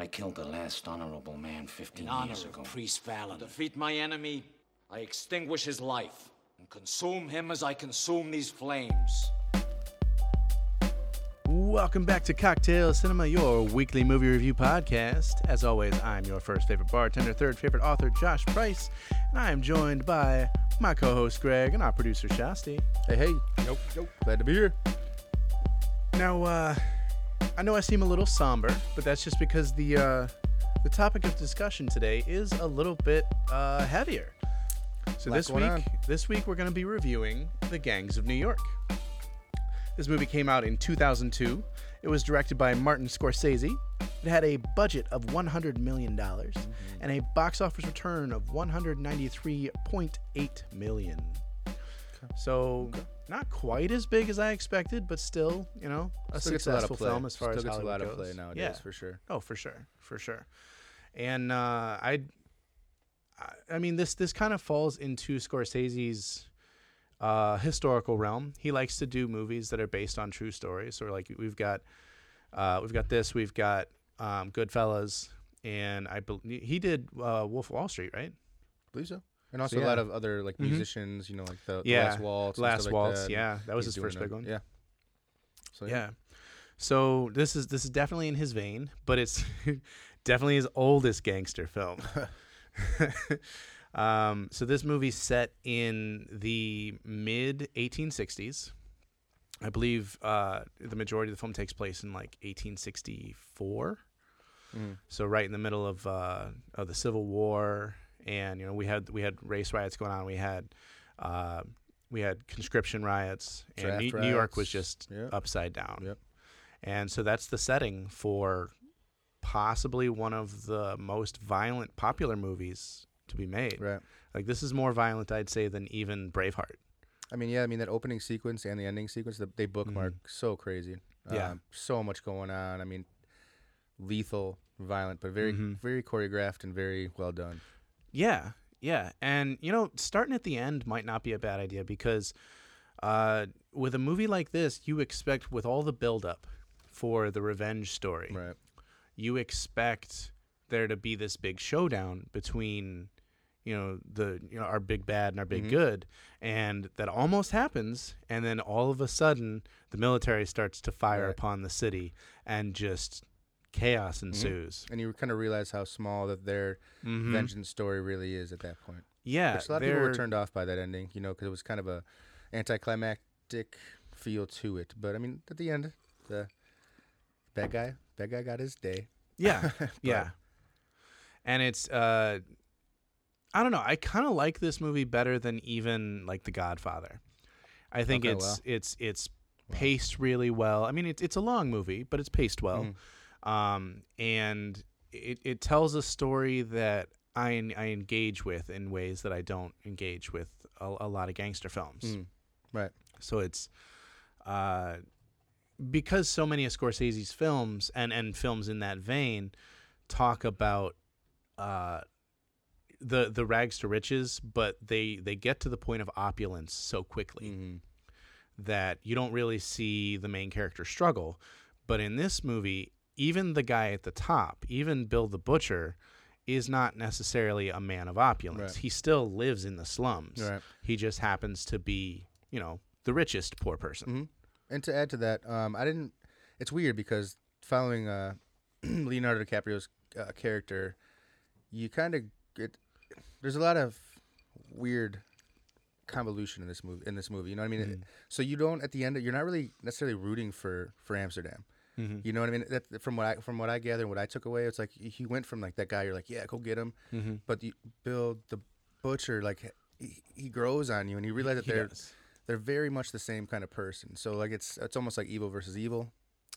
I killed the last honorable man 15 In honor years of ago. Priest Vallon. To defeat my enemy, I extinguish his life and consume him as I consume these flames. Welcome back to Cocktail Cinema, your weekly movie review podcast. As always, I'm your first favorite bartender, third favorite author, Josh Price, and I am joined by my co-host Greg and our producer Shasti. Hey, hey. Nope, nope. Glad to be here. Now, uh, I know I seem a little somber, but that's just because the uh, the topic of discussion today is a little bit uh, heavier. So Lot this going week, on. this week we're going to be reviewing The Gangs of New York. This movie came out in 2002. It was directed by Martin Scorsese. It had a budget of $100 million Mm-hmm. and a box office return of 193.8 million. So not quite as big as I expected, but still, you know, a Still gets a lot of successful play. film as far Still as gets a lot of goes. play nowadays, yeah. for sure. Oh, for sure, for sure. And uh, I, I, mean, this this kind of falls into Scorsese's uh, historical realm. He likes to do movies that are based on true stories. So like we've got, uh, we've got this, we've got um, Goodfellas, and I bel he did uh, Wolf of Wall Street, right? I believe so. And also So, a lot of other like Mhm. musicians, you know, like the, the Last Waltz. and Last stuff Waltz, Like that. yeah, that was He's his first big one. Yeah. So yeah. So this is this is definitely in his vein, but it's definitely his oldest gangster film. um, so this movie's set in the mid 1860s. I believe uh, the majority of the film takes place in like 1864. Mm. So right in the middle of uh, of the Civil War, and you know we had we had race riots going on. We had uh, we had conscription riots, and Draft New, New York was just Yep. upside down. Yep. And so that's the setting for possibly one of the most violent popular movies to be made. Right. Like this is more violent, I'd say, than even Braveheart. I mean, yeah, I mean that opening sequence and the ending sequence, the, they bookmark so crazy. Mm-hmm. Yeah. Um, so much going on. I mean, lethal, violent, but very, Mhm. very choreographed and very well done. Yeah, yeah, and you know, starting at the end might not be a bad idea because uh, with a movie like this, you expect with all the buildup for the revenge story, Right. you expect there to be this big showdown between you know the you know our big bad and our big Mhm. good and that almost happens and then all of a sudden the military starts to fire Right. upon the city and just chaos Mm-hmm. ensues And you kind of realize how small that their Mhm. vengeance story really is at that point. yeah Which a lot of people were turned off by that ending, you know, because it was kind of a anticlimactic feel to it. But I mean, at the end, the bad guy, bad guy got his day. Yeah, yeah. And it's uh I don't know, I kind of like this movie better than even like The Godfather. I think Okay, it's wow. it's it's paced really well. I mean, it's it's a long movie, but it's paced well. Mm-hmm. Um and it it tells a story that I I engage with in ways that I don't engage with a, a lot of gangster films. Mm, right. So it's uh, because so many of Scorsese's films and, and films in that vein talk about uh, the the rags to riches, but they they get to the point of opulence so quickly hmm that you don't really see the main character struggle. But in this movie, even the guy at the top, even Bill the Butcher, is not necessarily a man of opulence. Right. He still lives in the slums. Right. He just happens to be, you know, the richest poor person. hmm And to add to that, um, I didn't. It's weird because following uh, Leonardo DiCaprio's uh, character, you kind of get. There's a lot of weird convolution in this movie. In this movie, you know what I mean. Mm-hmm. So you don't at the end. You're not really necessarily rooting for for Amsterdam. Mhm. You know what I mean? That, from what I from what I gather what I took away, it's like he went from like that guy. You're like, yeah, go get him. Mhm. But you, Bill the butcher, like he, he grows on you, and you realize that He they're does. they're very much the same kind of person. So like it's it's almost like evil versus evil.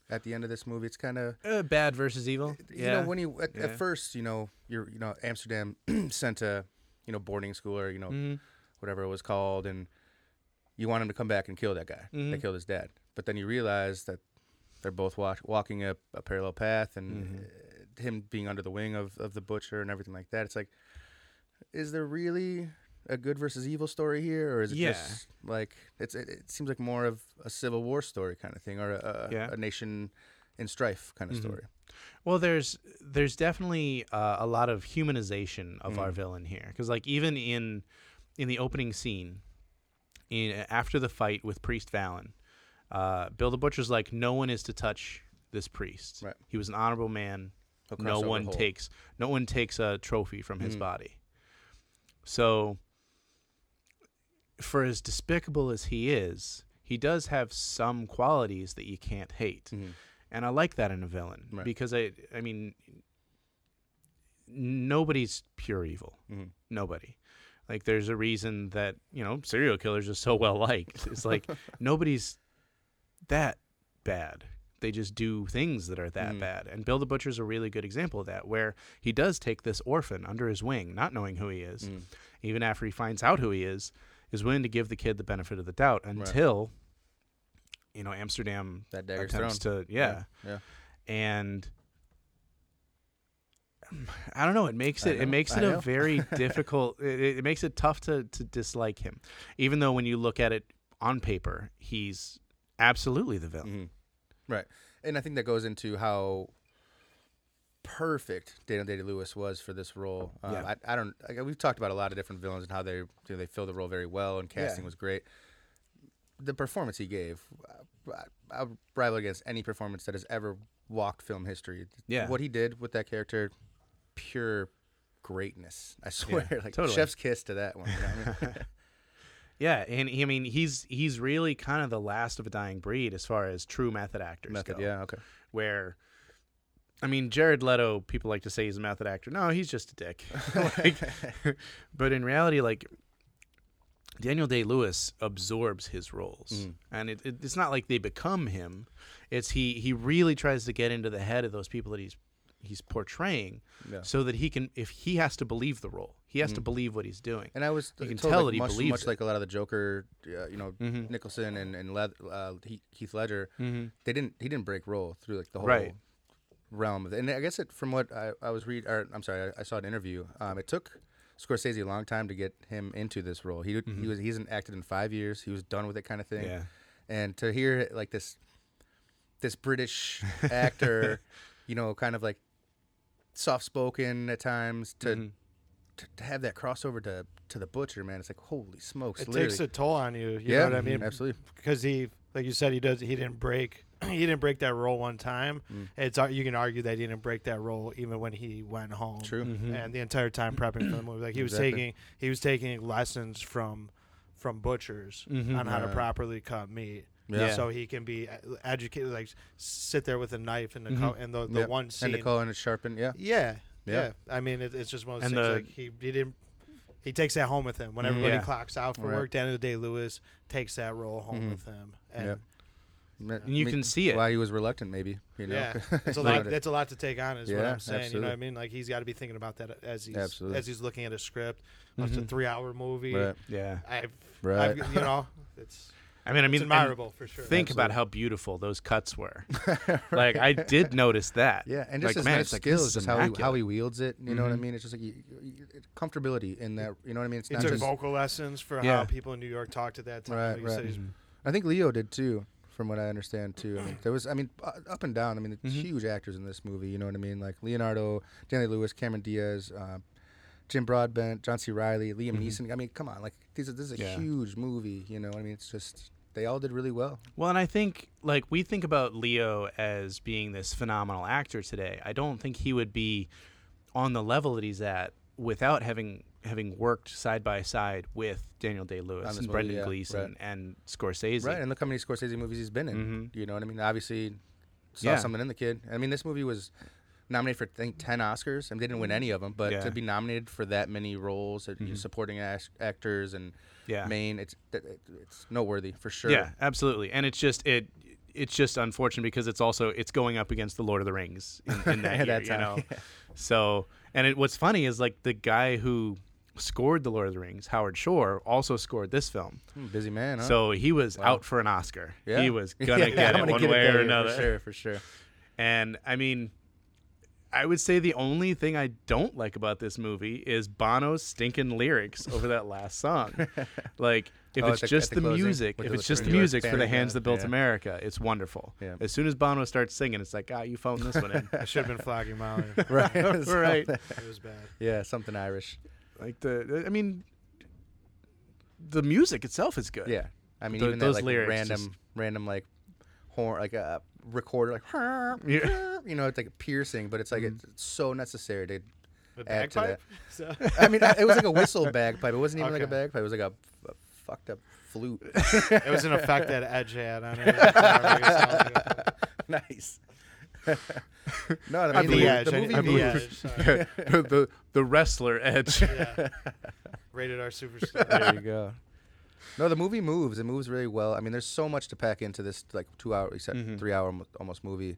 At the end of this movie, it's kind of Uh, bad versus evil. you yeah. know when you at, Yeah. at first you know you're you know Amsterdam sent a you know boarding school or you know Mhm. whatever it was called, and you want him to come back and kill that guy Mhm. that killed his dad. But then you realize that they're both walk, walking a, a parallel path, and Mhm. uh, him being under the wing of, of the butcher and everything like that. It's like, is there really a good versus evil story here, or is it Yeah. just like it's it, it seems like more of a civil war story kind of thing, or a, a, Yeah. a nation in strife kind of Mm-hmm. story. Well, there's there's definitely uh, a lot of humanization of Mm. our villain here, because like even in in the opening scene, in after the fight with Priest Vallon, uh, Bill the Butcher's like, no one is to touch this priest. Right. He was an honorable man. He'll No one takes no one takes a trophy from his Mm. body. So, for as despicable as he is, he does have some qualities that you can't hate Mhm. and I like that in a villain Right. because I I mean nobody's pure evil. Mhm. Nobody. Like there's a reason that, you know, serial killers are so well liked. It's like nobody's that bad. They just do things that are that Mhm. bad. And Bill the Butcher's a really good example of that where he does take this orphan under his wing, not knowing who he is. Mm. Even after he finds out who he is, is willing to give the kid the benefit of the doubt until you know, Amsterdam That attempts thrown. to yeah yeah. and um, I don't know. It makes it it makes it a very difficult. It, it makes it tough to to dislike him, even though when you look at it on paper, he's absolutely the villain. Mhm. Right. And I think that goes into how perfect Daniel Day Lewis was for this role. Um, Yeah. I, I don't. Like, we've talked about a lot of different villains and how they you know, they fill the role very well, and casting Yeah. was great. The performance he gave, I, I rival against any performance that has ever walked film history. Yeah. What he did with that character, pure greatness. I swear, like totally. chef's kiss to that one. you know I? Yeah, and he, I mean he's he's really kind of the last of a dying breed as far as true method actors Method, go. yeah, okay. Where, I mean, Jared Leto, people like to say he's a method actor. No, he's just a dick. like, but in reality, like Daniel Day Lewis absorbs his roles, Mhm. and it, it, it's not like they become him. It's he he really tries to get into the head of those people that he's he's portraying, Yeah. so that he can if he has to believe the role, he has to believe what he's doing. And I was You can told, tell like, that he much, believes much it. like a lot of the Joker, uh, you know, Mhm. Nicholson and and Le- uh, Heath Ledger. Mhm. They didn't. He didn't break role through like the whole Right. realm of it. And I guess it from what I, I was read. Or, I'm sorry, I, I saw an interview. Um, it took Scorsese a long time to get him into this role. He he was he hasn't acted in five years. He was done with it, kind of thing. Mm-hmm. Yeah. And to hear like this, this British actor, you know, kind of like soft spoken at times to. Mhm. To, to have that crossover to to the butcher, man, it's like holy smokes! It literally. takes a toll on you. You yeah, know what I mean? Absolutely. Because he, like you said, he does. He didn't break. he didn't break that role one time. Mm. It's you can argue that he didn't break that role even when he went home. True. Mhm. And the entire time prepping for the movie, like he was Exactly. taking he was taking lessons from from butchers Mhm. on how to properly cut meat. Yeah. So he can be uh, educated, like sit there with a knife and the Mhm. co- and the, the Yep. one scene. And the call in it sharpened, yeah. Yeah, yeah. Yeah. I mean, it, it's just one of those And things. the- like he, he didn't. He takes that home with him when everybody Yeah. clocks out for Right. work. Daniel Day Lewis takes that role home Mhm. with him, and Yep. And you can see it. Why he was reluctant, maybe. You know? yeah, it's a lot. That's a lot to take on. Is what I'm saying. You know what I mean? Like he's got to be thinking about that as he's Absolutely. as he's looking at a script. Oh, It's a Mhm. three hour movie. Right. Yeah. I've, Right. I've, you know, it's I mean, I mean, and admirable for sure. think about how beautiful those cuts were. Like I did notice that. Yeah, and just like, his man, it's like, this skills, is just how he, how he wields it. You know what I Mhm. mean? It's just like you, you, comfortability in that. You know what I mean? It's He not took just. vocal lessons for Yeah. how people in New York talked at that time. Right, Like right. Mm-hmm. I think Leo did too, from what I understand too. I mean, there was, I mean, uh, up and down. I mean, there's Mhm. huge actors in this movie. You know what I mean? Like Leonardo, Daniel Lewis, Cameron Diaz, uh, Jim Broadbent, John C. Reilly, Liam Mhm. Neeson. I mean, come on, like these are, this is a Yeah. huge movie. You know, I mean, it's just they all did really well. Well, and I think like we think about Leo as being this phenomenal actor today. I don't think he would be on the level that he's at without having having worked side by side with Daniel Day Lewis and Brendan yeah, Gleeson right. and Scorsese. Right, and look how many Scorsese movies he's been in. Mhm. You know what I mean? Obviously, saw Yeah. something in the kid. I mean, this movie was nominated for I think ten Oscars, and they didn't win any of them. But Yeah. to be nominated for that many roles, Mhm. supporting act- actors and yeah. main, it's it's noteworthy for sure. Yeah, absolutely. And it's just it it's just unfortunate because it's also it's going up against the Lord of the Rings in, in that year, that you know. yeah. So, and it, what's funny is like the guy who scored the Lord of the Rings, Howard Shore, also scored this film. Hmm, busy man. Huh? So he was Wow. out for an Oscar. yeah. He was gonna Yeah, get it gonna one get way that or another. For sure, for sure. And I mean, I would say the only thing I don't like about this movie is Bono's stinking lyrics over that last song. like If Oh, it's the- just the, the closing music, if it's just the the music for the hands that built Yeah. America, it's wonderful. Yeah. As soon as Bono starts singing, it's like, ah, you phoned this one in. I should have been flogging Molly. right. right. It was bad. Yeah, something Irish. Like the, I mean, the music itself is good. Yeah, I mean Tho- even those that like lyrics random, just- random like horn, like a recorder, like Yeah. you know, it's like a piercing, but it's like mm-hmm. it's so necessary to The add to that. bagpipe? So- I mean, it was like a whistle bagpipe. It wasn't even like a Okay. bagpipe. It was like a, a fucked up flute. it was an effect that Edge had on it. However you sound like it. nice. no, I mean The the, Edge. the movie I moves. believe- Edge, sorry. the the wrestler edge. Yeah. Rated R superstar. there you go. No, the movie moves. It moves really well. I mean, there's so much to pack into this like two hour, except Mhm. three hour almost movie.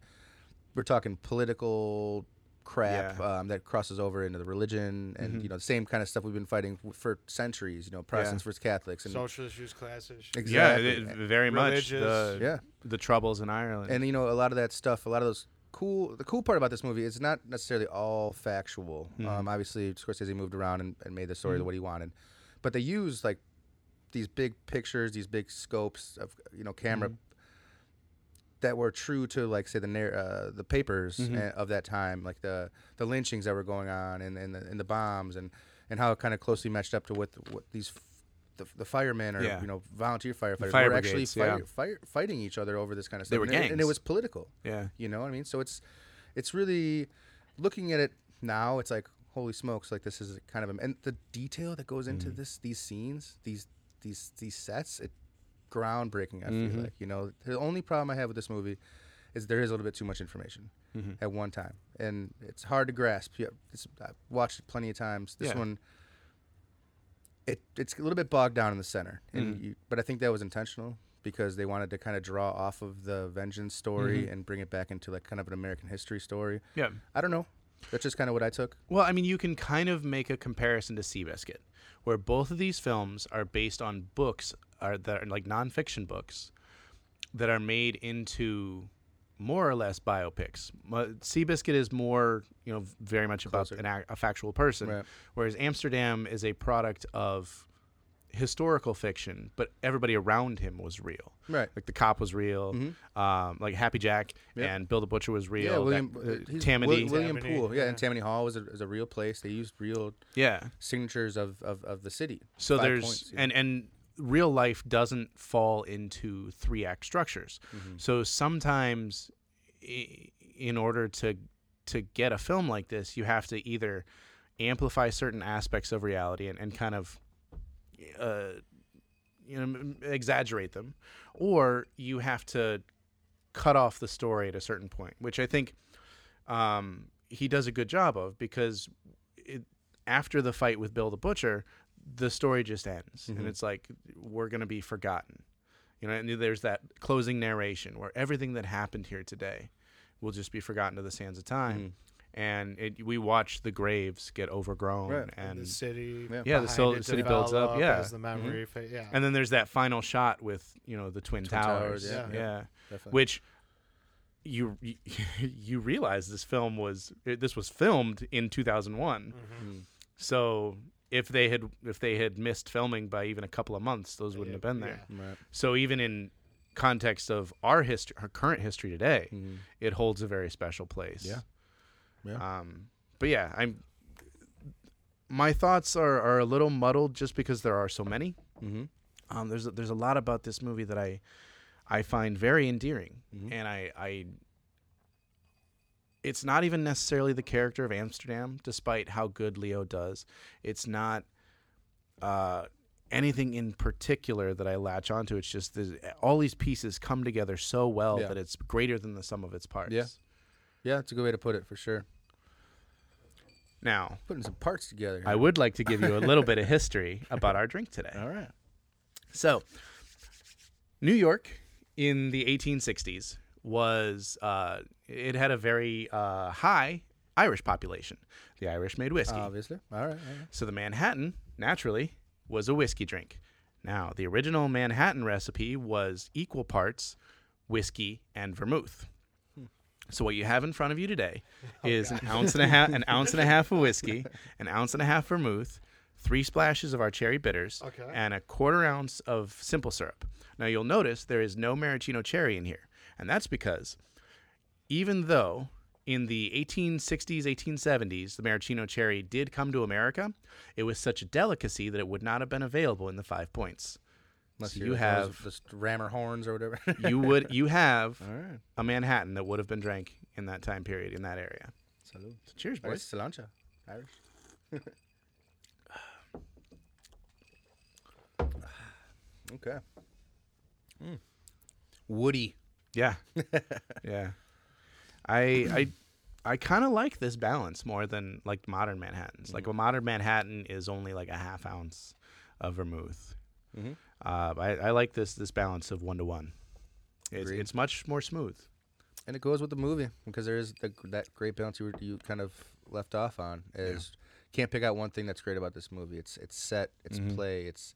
We're talking political crap Yeah. um, that crosses over into the religion and Mhm. you know the same kind of stuff we've been fighting for centuries. You know, Protestants versus Catholics and Social issues, class issues. exactly. Yeah, it- very much the yeah. the troubles in Ireland. and you know a lot of that stuff a lot of those cool the cool part about this movie is not necessarily all factual Mhm. um, obviously scorsese moved around and, and made the story Mhm. what he wanted but they use like these big pictures these big scopes of you know camera Mhm. that were true to like say the narr- uh, the papers Mhm. uh, of that time like the the lynchings that were going on and, and, the, and the bombs and and how it kind of closely matched up to what, what these the, the firemen or Yeah. you know volunteer firefighters fire were actually brigades, yeah. fight, fight, fighting each other over this kind of stuff They were and, it, and it was political yeah. you know what I mean? So it's it's really looking at it now. It's like holy smokes! Like this is kind of a, and the detail that goes into Mhm. this these scenes these these these sets it groundbreaking. I Mhm. feel like you know the only problem I have with this movie is there is a little bit too much information Mhm. at one time, and it's hard to grasp. Yeah, it's, I've watched it plenty of times. This Yeah. one. It, it's a little bit bogged down in the center, and Mhm. you, but I think that was intentional because they wanted to kind of draw off of the vengeance story Mhm. and bring it back into like kind of an American history story. Yeah. I don't know. That's just kind of what I took. Well, I mean, you can kind of make a comparison to Seabiscuit, where both of these films are based on books are that are like nonfiction books that are made into more or less biopics. Seabiscuit is more, you know, very much about an, a factual person, Right. whereas Amsterdam is a product of historical fiction, but everybody around him was real. Right. Like the cop was real, Mhm. um, like Happy Jack Yep. and Bill the Butcher was real. Yeah, William uh, uh, Tammany. Wil- William Tammany, Poole. Yeah, and. Tammany Hall was a, is a real place. They used real yeah. signatures of, of, of the city. So Five there's points, yeah. and and real life doesn't fall into three act structures. Mhm. So sometimes, in order to to get a film like this, you have to either amplify certain aspects of reality and, and kind of uh, you know exaggerate them, or you have to cut off the story at a certain point, which I think um, he does a good job of because it, after the fight with Bill the Butcher, the story just ends, Mhm. and it's like we're gonna be forgotten. You know, and there's that closing narration where everything that happened here today will just be forgotten to the sands of time, Mhm. And it, we watch the graves get overgrown, Right. And the city. Yeah. Yeah, the behind sil- it city builds up, develop yeah. As the memory. fa- yeah. and then there's that final shot with you know the twin, Twin towers, Towers, yeah. yeah, yeah. Which you you, you realize this film was this was filmed in 2001 Mhm. Mm. so if they had if they had missed filming by even a couple of months those wouldn't have been there Right. so even in context of our history our current history today Mhm. it holds a very special place Yeah. Yeah. um but yeah i'm my thoughts are, are a little muddled just because there are so many Mhm. um, there's a, there's a lot about this movie that I I find very endearing, Mhm. and I I it's not even necessarily the character of Amsterdam, despite how good Leo does. It's not uh, anything in particular that I latch onto. It's just all these pieces come together so well Yeah. that it's greater than the sum of its parts. Yeah. Yeah, it's a good way to put it for sure. Now, Putting some parts together. I would like to give you a little bit of history about our drink today. All right. So, New York in the 1860s was uh, it had a very uh, high Irish population. The Irish made whiskey. Obviously. All right. All right. So the Manhattan, naturally, was a whiskey drink. Now, the original Manhattan recipe was equal parts whiskey and vermouth. So what you have in front of you today oh, is an ounce and a half, an ounce and a half of whiskey, an ounce and a half vermouth, three splashes of our cherry bitters, Okay. and a quarter ounce of simple syrup. Now you'll notice there is no maraschino cherry in here, and that's because even though in the 1860s, 1870s, the maraschino cherry did come to America, it was such a delicacy that it would not have been available in the Five Points. Unless So you one of those- have- those rammer horns or whatever. You would you have right. a Manhattan that would have been drank in that time period in that area. Salud. So cheers, Boys. Cilantro. Irish. okay. Mm. Woody. Yeah, yeah. I I I kind of like this balance more than like modern Manhattans. Like a modern Manhattan is only like a half ounce of vermouth. Mhm. Uh, I, I like this this balance of one to one. It's, much more smooth. And it goes with the movie because there is the, that great balance you, you kind of left off on. Is can't pick out one thing that's great about this movie. It's it's set, it's play, it's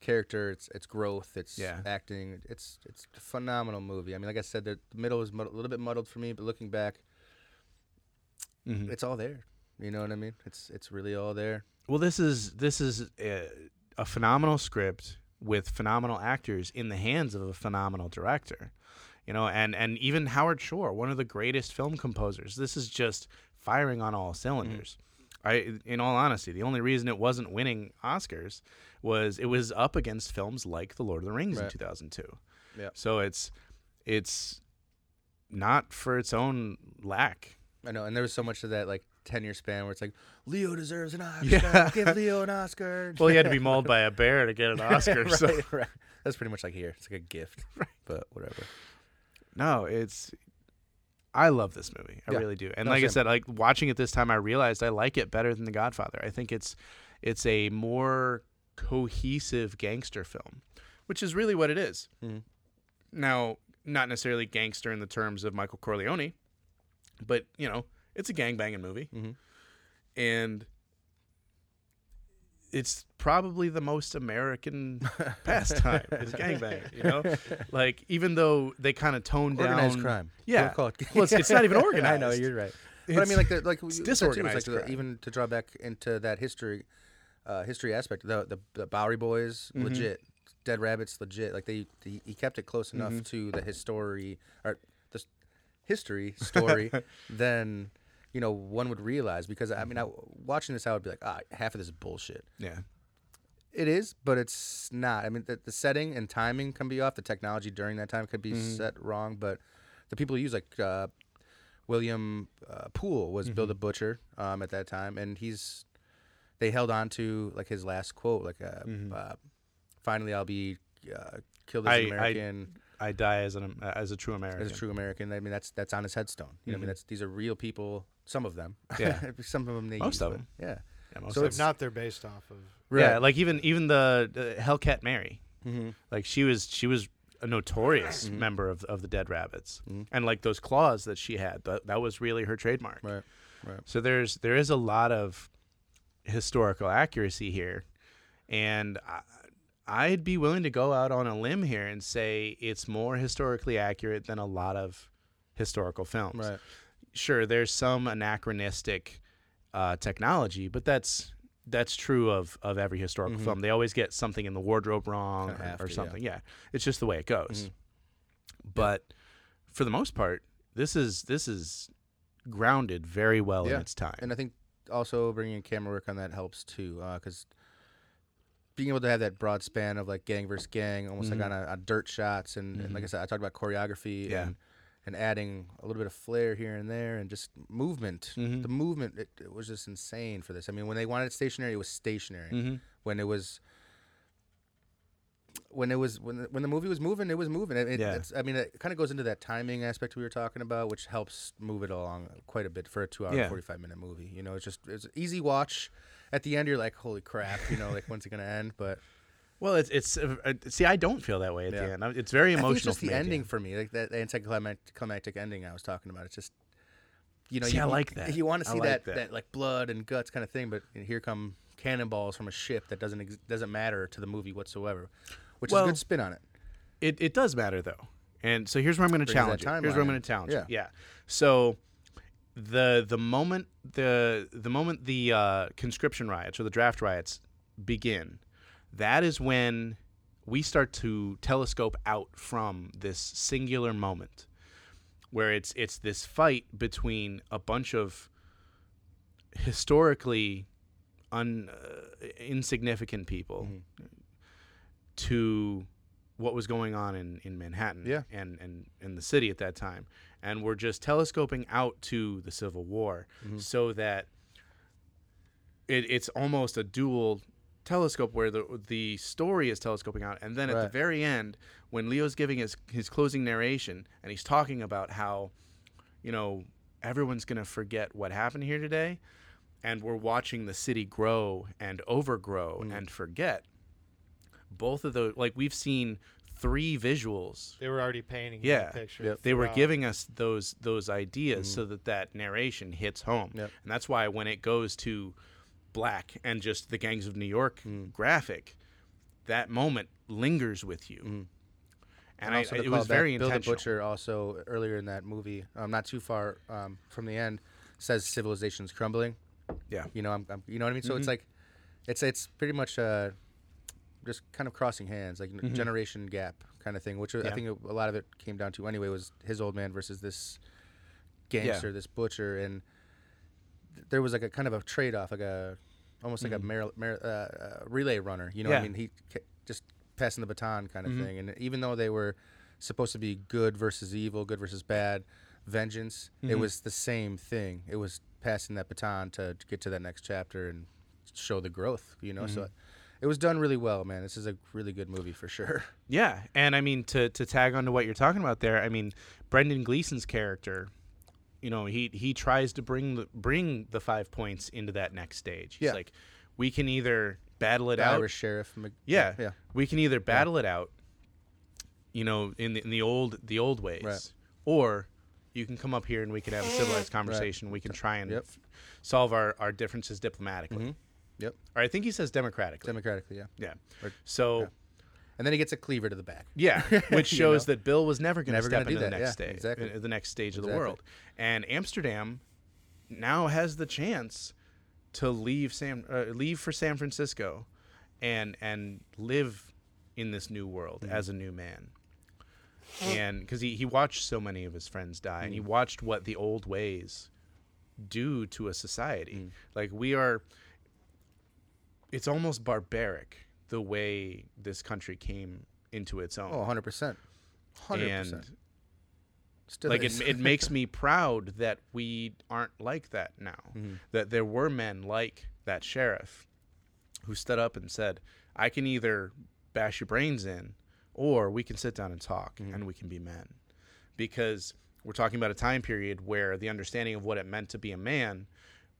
character, it's it's growth, it's Yeah. acting. It's it's a phenomenal movie. I mean, like I said, the, middle is mud- a little bit muddled for me, but looking back, Mhm. it's all there. You know what I mean? It's it's really all there. Well, this is this is a, a phenomenal script with phenomenal actors in the hands of a phenomenal director. You know, and and even Howard Shore, one of the greatest film composers. This is just firing on all cylinders. Mm. I in all honesty, the only reason it wasn't winning Oscars was it was up against films like The Lord of the Rings in 2002. Yeah. So it's it's not for its own lack. I know, and there was so much of that like ten year span where it's like Leo deserves an Oscar. Yeah. Give Leo an Oscar. Well, he had to be mauled by a bear to get an Oscar. right, so right. That's pretty much like here. It's like a gift. But whatever. No, it's. I love this movie. I Yeah. really do. And No, like I said, like watching it this time, I realized I like it better than The Godfather. I think it's it's a more cohesive gangster film, which is really what it is. Mhm. Now, not necessarily gangster in the terms of Michael Corleone, but you know, it's a gang banging movie, Mhm. and it's probably the most American pastime is gangbanging. You know, like even though they kind of tone down Organized crime. Yeah. Call it- Well, it's, it's not even organized. I know you're right. But I mean, like, the, like it's disorganized like even to draw back into that history, uh, history aspect. The the, the Bowery Boys, Mm-hmm. legit. Dead Rabbits, legit. Like they, he, he kept it close enough Mm-hmm. to the history or the history story than you know one would realize. Because I mean, I, watching this, I would be like, ah, half of this is bullshit. Yeah. It is, but it's not. I mean, the, the setting and timing can be off. The technology during that time could be Mm-hmm. set wrong, but the people who use like uh, William uh, Poole was Bill Mm-hmm. the Butcher um, at that time, and he's they held on to like his last quote, like uh, uh, "Finally, I'll be uh, killed as Mm-hmm. I- an I- American." I die as an as a true American. as a true American, I mean that's that's on his headstone. You know, I mean that's these are real people. Some of them, Mm-hmm. Yeah. some of them they Most use, of but them. yeah. Yeah, most So of it's not they're based off of. Yeah, like even even the, the Hellcat Mary, Mm-hmm. like she was she was a notorious member of of the Dead Rabbits, and like those claws that she had, that that was really her trademark. Right, right. So there's there is a lot of historical accuracy here, and I, I'd be willing to go out on a limb here and say it's more historically accurate than a lot of historical films. Right. Sure, there's some anachronistic uh, technology, but that's that's true of, of every historical mm-hmm. film. They always get something in the wardrobe wrong or, or to, yeah. something. Yeah. it's just the way it goes. Mm-hmm. But for the most part, this is this is grounded very well Yeah. in its time. And I think also bringing in camera work on that helps too, uh, because being able to have that broad span of like gang versus gang, almost like on, a, on dirt shots, and, and like I said, I talked about choreography Yeah. and and adding a little bit of flair here and there, and just movement. Mhm. The movement it, it was just insane for this. I mean, when they wanted it stationary, it was stationary. Mhm. When it was when it was when the, when the movie was moving, it was moving. It, Yeah. I mean, it kind of goes into that timing aspect we were talking about, which helps move it along quite a bit for a two-hour, Yeah. forty-five minute movie. You know, it's just it's an easy watch. At the end, you're like, "Holy crap!" You know, like when's it gonna end? But Well, it's it's uh, uh, see, I don't feel that way at the end. It's very emotional. it's just the me ending for me, like that anticlimactic ending I was talking about. It's just, you know, See, you, I like that. You want to see like that, that. that like blood and guts kind of thing, but here come cannonballs from a ship that doesn't ex- doesn't matter to the movie whatsoever, which is a good spin on it. It it does matter though, and so here's where I'm going to challenge you. Here's where I'm going in. to challenge Yeah. you. Yeah. So the the moment the the moment the uh, conscription riots or the draft riots begin, that is when we start to telescope out from this singular moment where it's it's this fight between a bunch of historically un, uh, insignificant people to what was going on in, in Manhattan Yeah. and, and, and the city at that time. And we're just telescoping out to the Civil War mm-hmm. so that it, it's almost a dual telescope where the the story is telescoping out and then at the very end when Leo's giving his his closing narration and he's talking about how you know everyone's going to forget what happened here today and we're watching the city grow and overgrow mm-hmm. and forget both of those like we've seen three visuals. They were already painting yeah. Yep. they were giving us those those ideas so that that narration hits home. Yep. and that's why when it goes to black and just the gangs of new york graphic that moment lingers with you. And, I, also the it was very Bill the Butcher also earlier in that movie, um, not too far um, from the end, says civilization's crumbling. yeah. You know, I'm, I'm you know what I mean. So it's like, it's it's pretty much uh, just kind of crossing hands, like mm-hmm. generation gap kind of thing. Which uh, I think a lot of it came down to anyway was his old man versus this gangster, this butcher, and th- there was like a kind of a trade off, like a almost like a mm-hmm. mar- mar- uh, uh, relay runner. You know, what I mean, he ca- just passing the baton kind of mm-hmm. thing. And even though they were supposed to be good versus evil, good versus bad, vengeance, it was the same thing. It was passing that baton to get to that next chapter and show the growth. You know, so it was done really well, man. This is a really good movie for sure. Yeah, and I mean to to tag on to what you're talking about there. I mean, Brendan Gleeson's character, you know, he he tries to bring the bring the five points into that next stage. He's Yeah. like, we can either battle it The out. Irish sheriff. Mc- yeah, yeah. we can either battle it out, you know, in the, in the old the old ways, Right. or you can come up here and we can have a civilized conversation. We can try and Yep. f- solve our, our differences diplomatically. Mhm. Yep. Or I think he says democratically. Democratically, yeah. yeah. Or- So. yeah. And then he gets a cleaver to the back. Yeah, which You shows know? that Bill was never going to step gonna do into the that, next yeah, stage, exactly. uh, the next stage of the world. And Amsterdam now has the chance to leave San, uh, leave for San Francisco, and and live in this new world Mm-hmm. as a new man. And because he, he watched so many of his friends die, and he Mm. watched what the old ways do to a society. Mm. Like we are, it's almost barbaric the way this country came into its own Oh, 100%. 100%. and Still like is. it, it makes me proud that we aren't like that now Mm-hmm. that there were men like that sheriff who stood up and said i can either bash your brains in or we can sit down and talk Mm-hmm. and we can be men because we're talking about a time period where the understanding of what it meant to be a man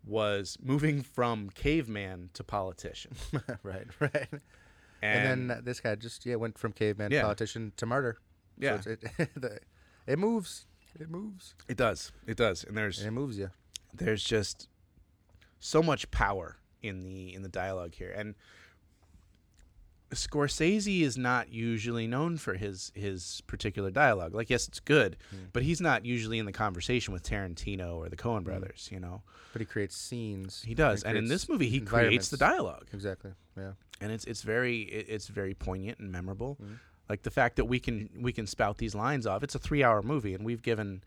was moving from caveman to politician right, right. and, And, then this guy just yeah went from caveman Yeah. politician to martyr. Yeah. so it, the, it moves. It moves. it does it does and there's And it moves you. there's just so much power in the in the dialogue here and Scorsese is not usually known for his his particular dialogue. Like yes, it's good, but he's not usually in the conversation with Tarantino or the Coen brothers, you know. But he creates scenes. He does. And in this movie he creates the dialogue. Exactly. Yeah. And it's it's very it, it's very poignant and memorable. Mm-hmm. Like the fact that we can we can spout these lines off. It's a 3-hour movie and we've given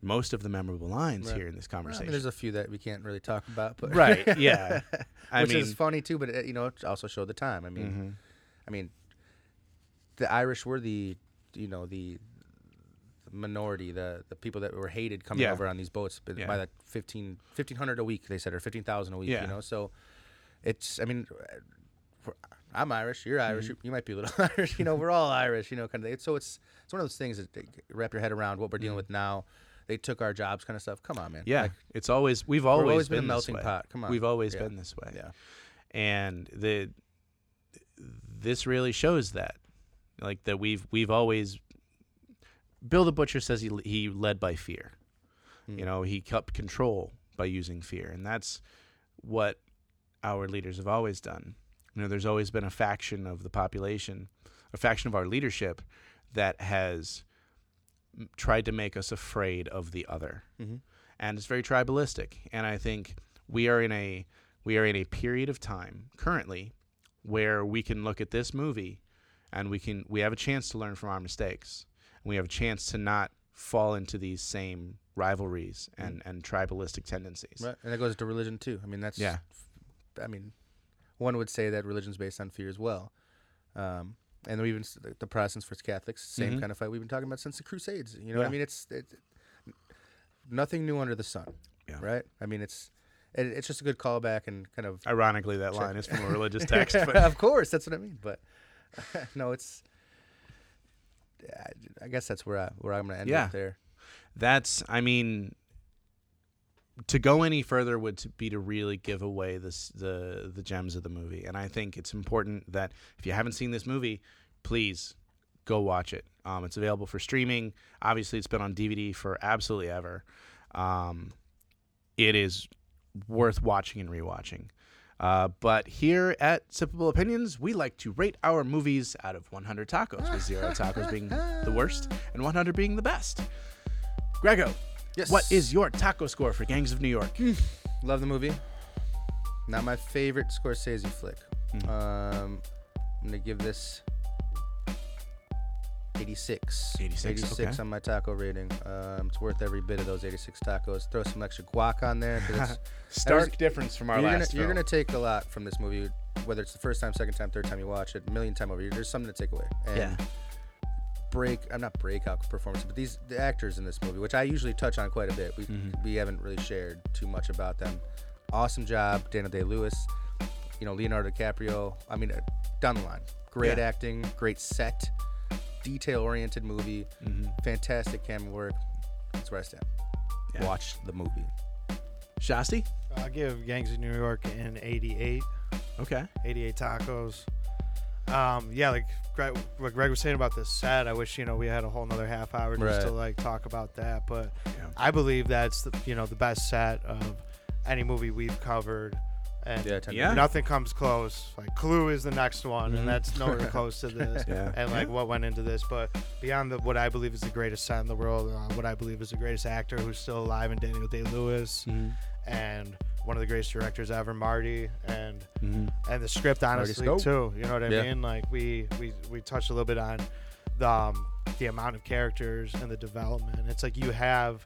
most of the memorable lines Right. here in this Well, I conversation. mean, there's a few that we can't really talk about, but right, yeah. I which mean is funny too. But it, you know, it also showed the time. I mean, Mm-hmm. I mean, the Irish were the, you know, the minority, the the people that were hated coming Yeah. over on these boats by Yeah. that 15, 1500 a week they said or fifteen thousand a week. Yeah. You know, so it's. I mean. I'm Irish. You're Irish. Mm-hmm. You, might be a little Irish. You know, we're all Irish. You know, kind of. Thing. So it's it's one of those things that wrap your head around what we're dealing with now. They took our jobs, kind of stuff. Come on, man. Mm-hmm. Yeah, Like, it's always we've always, always been a this melting pot. Come on. we've always Yeah. been this way. yeah. and the this really shows that, like that we've we've always. Bill the Butcher says he he led by fear. Hmm. You know, he kept control by using fear, and that's what our leaders have always done. You know, there's always been a faction of the population, a faction of our leadership that has tried to make us afraid of the other Mhm. and it's very tribalistic. And I think we are in a we are in a period of time currently where we can look at this movie and we can we have a chance to learn from our mistakes. And we have a chance to not fall into these same rivalries and, and tribalistic tendencies. Right, and that goes to religion too. I mean, that's Yeah. I mean, one would say that religion's based on fear as well. Um, and we've been the- Protestants versus Catholics, same Mhm. kind of fight we've been talking about since the Crusades. You know, what Yeah. I mean, it's it's, nothing new under the sun, Yeah. right? I mean, it's it, it's just a good callback and kind of. Ironically, that line is from a religious text, but of course, that's what I mean. But no, it's. I- guess that's where I where I'm gonna end Yeah. up there. that's I mean to go any further would be to really give away this the the gems of the movie and I think it's important that if you haven't seen this movie please go watch it um, it's available for streaming obviously it's been on DVD for absolutely ever um, it is worth watching and rewatching uh, but here at Sippable Opinions, we like to rate our movies out of 100 tacos, with zero tacos being the worst and 100 being the best. Grego, Yes. what is your taco score for Gangs of New York? Love the movie. Not my favorite Scorsese flick. Mhm. Um, I'm gonna give this 86. 86, 86 okay. on my taco rating. Um, it's worth every bit of those 86 tacos. Throw some extra guac on there. it's- Stark difference from our you're, last gonna, you're gonna take a lot from this movie, whether it's the first time, second time, third time you watch it, a million time over. There's something to take away. And Yeah. break I'm not breakout performance, but these the actors in this movie, which I usually touch on quite a bit. We Mhm. we haven't really shared too much about them. Awesome job, Daniel Day Lewis. You know Leonardo DiCaprio. I mean, uh, down the line, great Yeah. acting, great set, detail oriented movie, Mhm. fantastic camera work. That's where I stand. Yeah. Watch the movie. Shasti? I'll give Gangs of New York an 88. Okay. 88 tacos. Um, yeah, like Greg, what Greg was saying about this set, I wish you know we had a whole another half hour just to like talk about that. But Yeah. I believe that's the you know the best set of any movie we've covered, and Yeah, Yeah. nothing comes close. Like Clue is the next one, Mhm. and that's nowhere close to this. Yeah. And like what went into this, but beyond the what I believe is the greatest set in the world, uh, what I believe is the greatest actor who's still alive, in Daniel Day Lewis, Mhm. and one of the greatest directors ever, Marty, and Mhm. and the script honestly too. You know what I Yeah. mean? Like we we we touched a little bit on the um, the amount of characters and the development. It's like you have,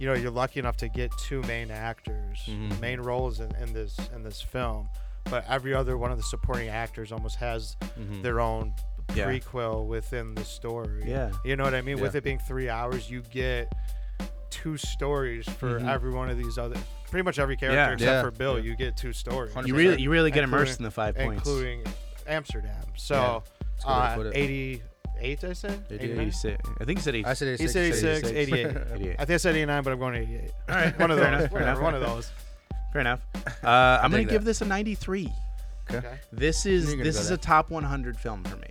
you know you're lucky enough to get two main actors, mm-hmm. main roles in, in this in this film, but every other one of the supporting actors almost has mm-hmm. their own yeah. prequel within the story. Yeah, you know what I mean. Yeah. With it being three hours, you get two stories for mm-hmm. every one of these other pretty much every character yeah, except yeah, for Bill, yeah. you get two stories. You really you really get immersed in the five points, including Amsterdam. So uh, 80 Eight, I said? 86. I think he said 86. I said 86. He said 86, 86. 88. 88. I think I said 89, but I'm going 88. All right. One of those. Enough, one of those. Fair enough. Uh, I'm going to give this a 93. Okay. This is this is a top 100 film for me.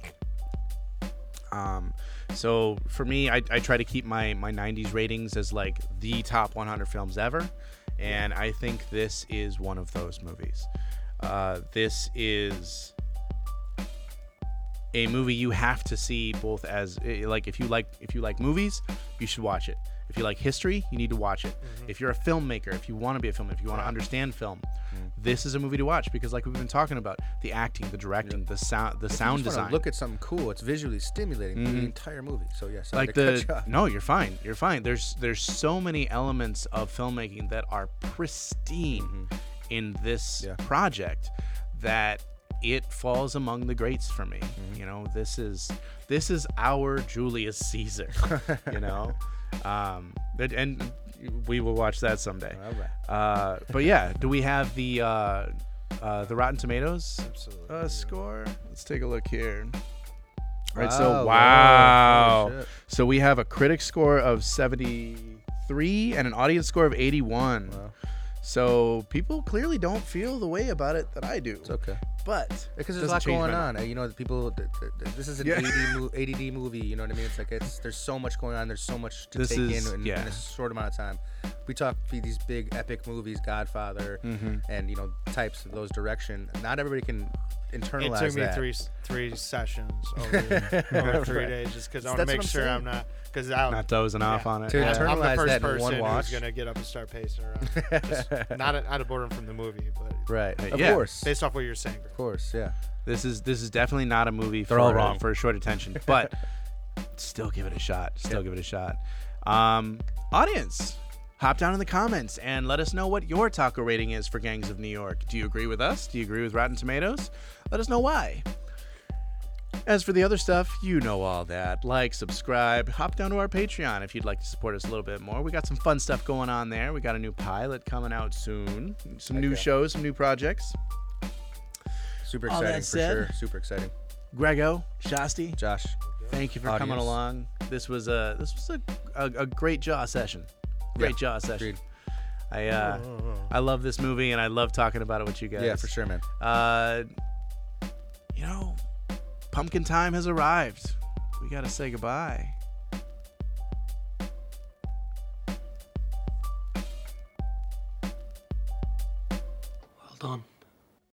Um, so for me, I, I try to keep my my 90s ratings as like the top 100 films ever, and I think this is one of those movies. Uh, this is a movie you have to see both as eh, like if you like if you like movies, you should watch it. If you like history, you need to watch it. If you're a filmmaker, if you want to be a filmmaker, if you want to understand film, this is a movie to watch because like we've been talking about, the acting, the directing, the sound the If you sound design. Look at something cool. It's visually stimulating Mhm. the entire movie. So yes, like the no you're fine you're fine there's there's so many elements of filmmaking that are pristine in this Yeah. project that it falls among the greats for me. You know this is this is our julius caesar you know? Um and, and we will watch that someday. Right. uh but yeah do we have the uh uh the rotten tomatoes uh, score? Let's take a look here. All right Wow, so wow so we have a critic score of 73 and an audience score of 81. Wow. So people clearly don't feel the way about it that I do. It's okay. But Because there's a lot going on. mind. You know, the people. th- th- th- This is an Yeah. AD, mo- ADD movie. You know what I mean? It's like it's there's so much going on. There's so much to This take is- in, in yeah. in a short amount of time. We talk be these big epic movies, Godfather, Mhm. and you know types of those direction. Not everybody can internalize that. It internalize took me that. three three sessions over, over three Right. days just because I want to make I'm sure saying. I'm not because I'm not dozing off on it. To Yeah. I'm the first that in one person watch. who's gonna get up and start pacing around. Just not out of boredom from the movie, but Right. Uh, Of yeah. course. based off what you're saying. Of course, yeah. This is this is definitely not a movie for They're all wrong. for short attention, but still give it a shot. Still give it a shot. Um, audience, hop down in the comments and let us know what your taco rating is for Gangs of New York. Do you agree with us? Do you agree with Rotten Tomatoes? Let us know why. As for the other stuff, you know all that. Like, subscribe, hop down to our Patreon if you'd like to support us a little bit more. We got some fun stuff going on there. We got a new pilot coming out soon, some new shows, some new projects. Super All exciting for said- sure. Super exciting. Grego, Shasti, Josh, Thank you for coming along. This was a this was a, a, a great jaw session. Great yeah, Jaws session. Agreed. I uh, I love this movie and I love talking about it with you guys. Yeah, for sure, man. Uh, you know, pumpkin time has arrived. We gotta say goodbye. Well done.